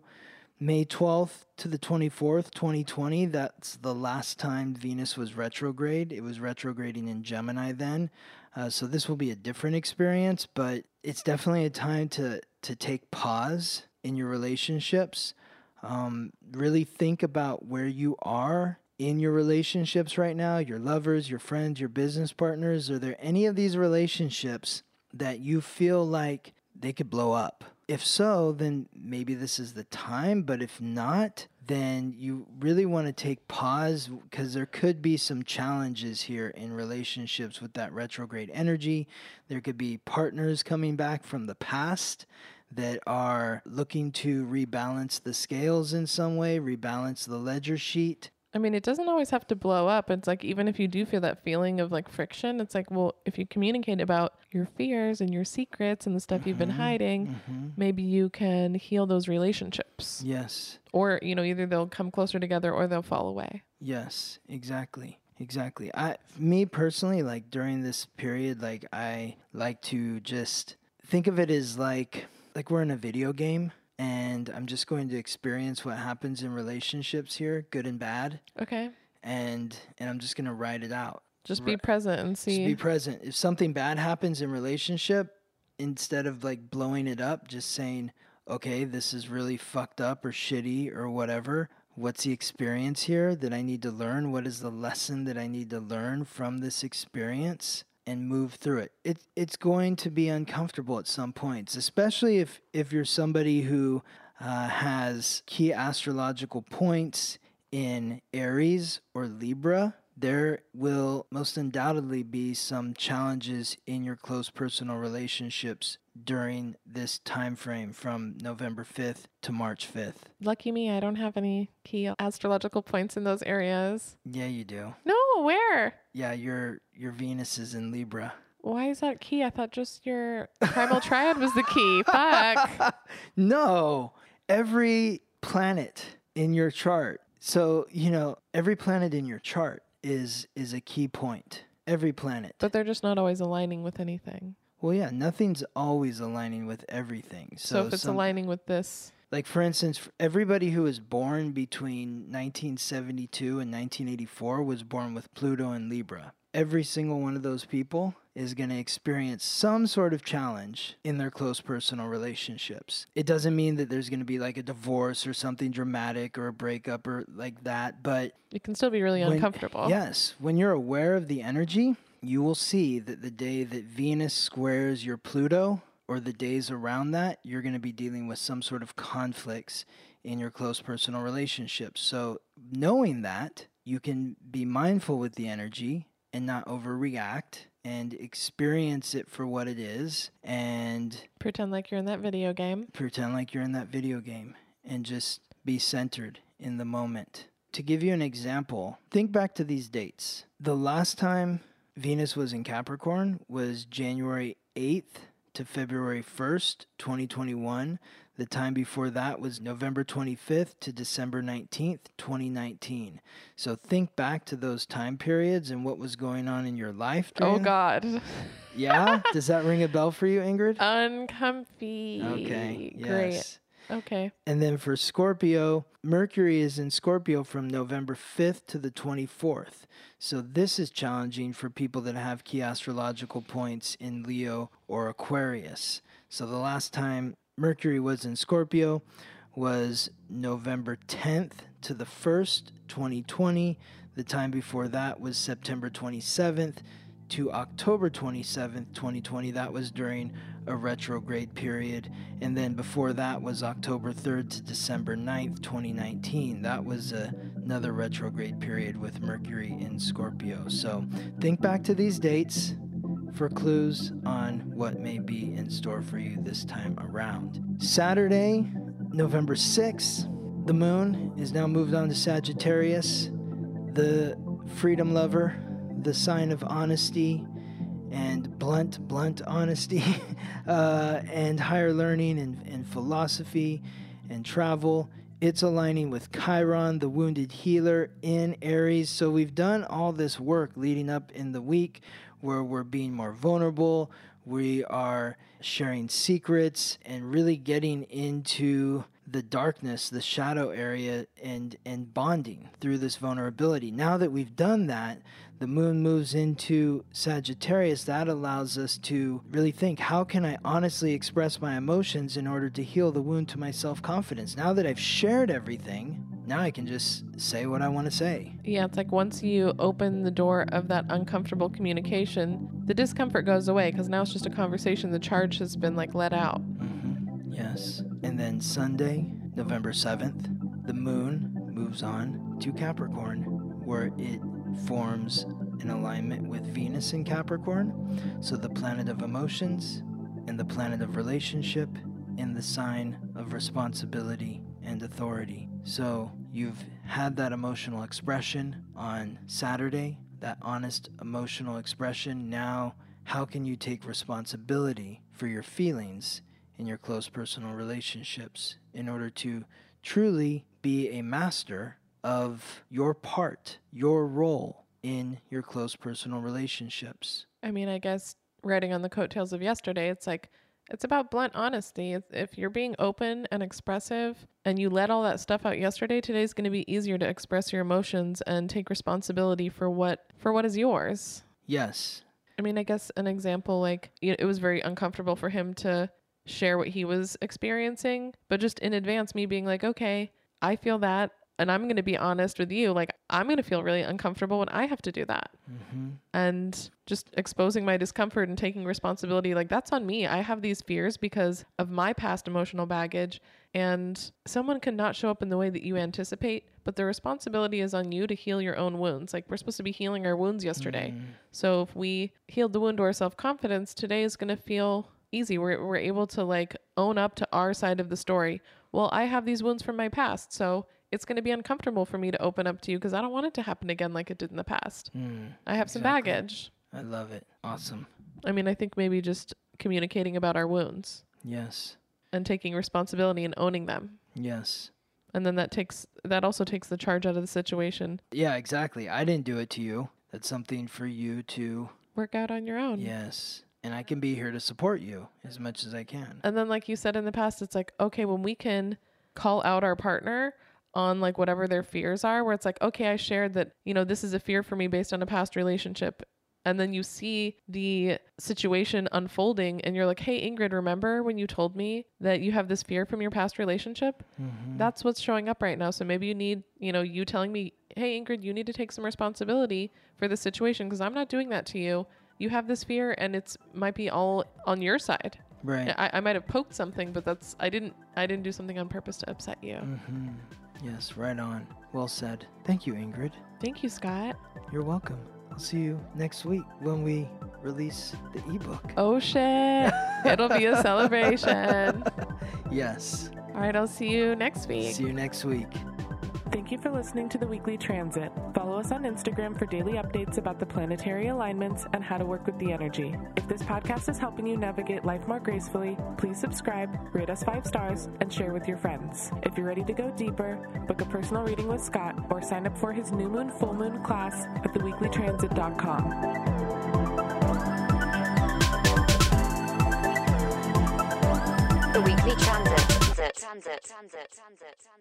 May 12th to the 24th, 2020. That's the last time Venus was retrograde. It was retrograding in Gemini then. Uh, so this will be a different experience, but it's definitely a time to, to take pause in your relationships. Um, really think about where you are in your relationships right now, your lovers, your friends, your business partners. Are there any of these relationships that you feel like they could blow up? If so, then maybe this is the time. But if not, then you really want to take pause because there could be some challenges here in relationships with that retrograde energy. There could be partners coming back from the past that are looking to rebalance the scales in some way, rebalance the ledger sheet. I mean, it doesn't always have to blow up. It's like even if you do feel that feeling of like friction, it's like, well, if you communicate about your fears and your secrets and the stuff you've been mm-hmm, hiding, mm-hmm. maybe you can heal those relationships. Yes, Or, you know, either they'll come closer together or they'll fall away. yes, exactly. Exactly. I me personally like during this period like I like to just think of it as like like we're in a video game and I'm just going to experience what happens in relationships here, good and bad, Okay. and and I'm just going to write it out. Just be present and Just see. be present. If something bad happens in relationship, instead of like blowing it up, just saying, "Okay, this is really fucked up or shitty or whatever. What's the experience here that I need to learn? What is the lesson that I need to learn from this experience?" And move through it. It it's going to be uncomfortable at some points, especially if if you're somebody who uh, has key astrological points in Aries or Libra. There will most undoubtedly be some challenges in your close personal relationships during this time frame from November 5th to March 5th. Lucky me, I don't have any key astrological points in those areas. Yeah, you do. No, where? Yeah, your your Venus is in Libra. Why is that key? I thought just your primal triad was the key. Fuck. No, every planet in your chart. So, you know, every planet in your chart is is a key point. Every planet. But they're just not always aligning with anything. Well, yeah, nothing's always aligning with everything. So, So, if it's some- aligning with this, like for instance, everybody who was born between 1972 and 1984 was born with Pluto and Libra. Every single one of those people is going to experience some sort of challenge in their close personal relationships. It doesn't mean that there's going to be like a divorce or something dramatic or a breakup or like that, but it can still be really when- uncomfortable. Yes, when you're aware of the energy, you will see that the day that Venus squares your Pluto or the days around that, you're going to be dealing with some sort of conflicts in your close personal relationships. So, knowing that, you can be mindful with the energy and not overreact and experience it for what it is and Pretend like you're in that video game. pretend like you're in that video game and just be centered in the moment. To give you an example, think back to these dates. The last time Venus was in Capricorn was January 8th to February 1st, 2021. The time before that was November 25th to December 19th, 2019. So think back to those time periods and what was going on in your life. Oh God. Yeah? Does that ring a bell for you, Ingrid? Uncomfy. Okay. Great. Okay. And then for Scorpio, Mercury is in Scorpio from November 5th to the 24th. So this is challenging for people that have key astrological points in Leo or Aquarius. So the last time Mercury was in Scorpio was November 10th to the 1st, 2020. The time before that was September 27th to October 27th, 2020. That was during a retrograde period. And then before that was October 3rd to December 9th, 2019. That was uh, another retrograde period with Mercury in Scorpio. So think back to these dates for clues on what may be in store for you this time around. Saturday, November 6th, the moon is now moved on to Sagittarius, the freedom lover, the sign of honesty and blunt, blunt honesty, uh, and higher learning and, and philosophy and travel. It's aligning with Chiron, the wounded healer in Aries. So we've done all this work leading up in the week where we're being more vulnerable. We are sharing secrets and really getting into the darkness, the shadow area, and and bonding through this vulnerability. Now that we've done that, the moon moves into Sagittarius. That allows us to really think: How can I honestly express my emotions in order to heal the wound to my self confidence? Now that I've shared everything, now I can just say what I want to say. Yeah, it's like once you open the door of that uncomfortable communication, the discomfort goes away because now it's just a conversation. The charge has been like let out. hmm Yes. And then Sunday, November 7th, the moon moves on to Capricorn, where it forms an alignment with Venus in Capricorn. So the planet of emotions and the planet of relationship in the sign of responsibility and authority. So you've had that emotional expression on Saturday, that honest emotional expression. Now, how can you take responsibility for your feelings in your close personal relationships in order to truly be a master of your part, your role in your close personal relationships? I mean, I guess writing on the coattails of yesterday, it's like it's about blunt honesty. If- you're being open and expressive and you let all that stuff out yesterday, today's going to be easier to express your emotions and take responsibility for what for what is yours. Yes. I mean, I guess an example like you know, it was very uncomfortable for him to share what he was experiencing, but just in advance me being like, "Okay, I feel that. And I'm going to be honest with you, like I'm going to feel really uncomfortable when I have to do that. Mm-hmm. And just exposing my discomfort and taking responsibility, like that's on me. I have these fears because of my past emotional baggage, and someone cannot show up in the way that you anticipate, but the responsibility is on you to heal your own wounds. Like we're supposed to be healing our wounds yesterday. So if we healed the wound to our self confidence, today is going to feel easy. We're, we're able to like own up to our side of the story. Well, I have these wounds from my past. So it's going to be uncomfortable for me to open up to you because I don't want it to happen again like it did in the past. Mm. I have some baggage. I love it. Awesome. I mean, I think maybe just communicating about our wounds Yes. and taking responsibility and owning them. Yes. And then that takes that also takes the charge out of the situation. Yeah, exactly. I didn't do it to you. That's something for you to, Work out on your own. yes. And I can be here to support you as much as I can. And then like you said in the past, it's like, okay, when we can call out our partner on like whatever their fears are, where it's like, okay, I shared that, you know, this is a fear for me based on a past relationship. And then you see the situation unfolding and you're like, hey, Ingrid, remember when you told me that you have this fear from your past relationship? Mm-hmm. That's what's showing up right now. So maybe you need, you know, you telling me, hey, Ingrid, you need to take some responsibility for this situation because I'm not doing that to you. You have this fear and it's might be all on your side. Right. I, I might have poked something, but that's I didn't I didn't do something on purpose to upset you. Mm-hmm. Yes, right on. Well said. Thank you, Ingrid. Thank you, Scott. You're welcome. I'll see you next week when we release the ebook. Oh shit. It'll be a celebration. Yes. All right, I'll see you next week. See you next week. Thank you for listening to the Weekly Transit. Follow us on Instagram for daily updates about the planetary alignments and how to work with the energy. If this podcast is helping you navigate life more gracefully, please subscribe, rate us five stars, and share with your friends. If you're ready to go deeper, book a personal reading with Scott or sign up for his new moon, full moon class at theweeklytransit.com. The weekly transit. Transit. Transit. Transit. Transit.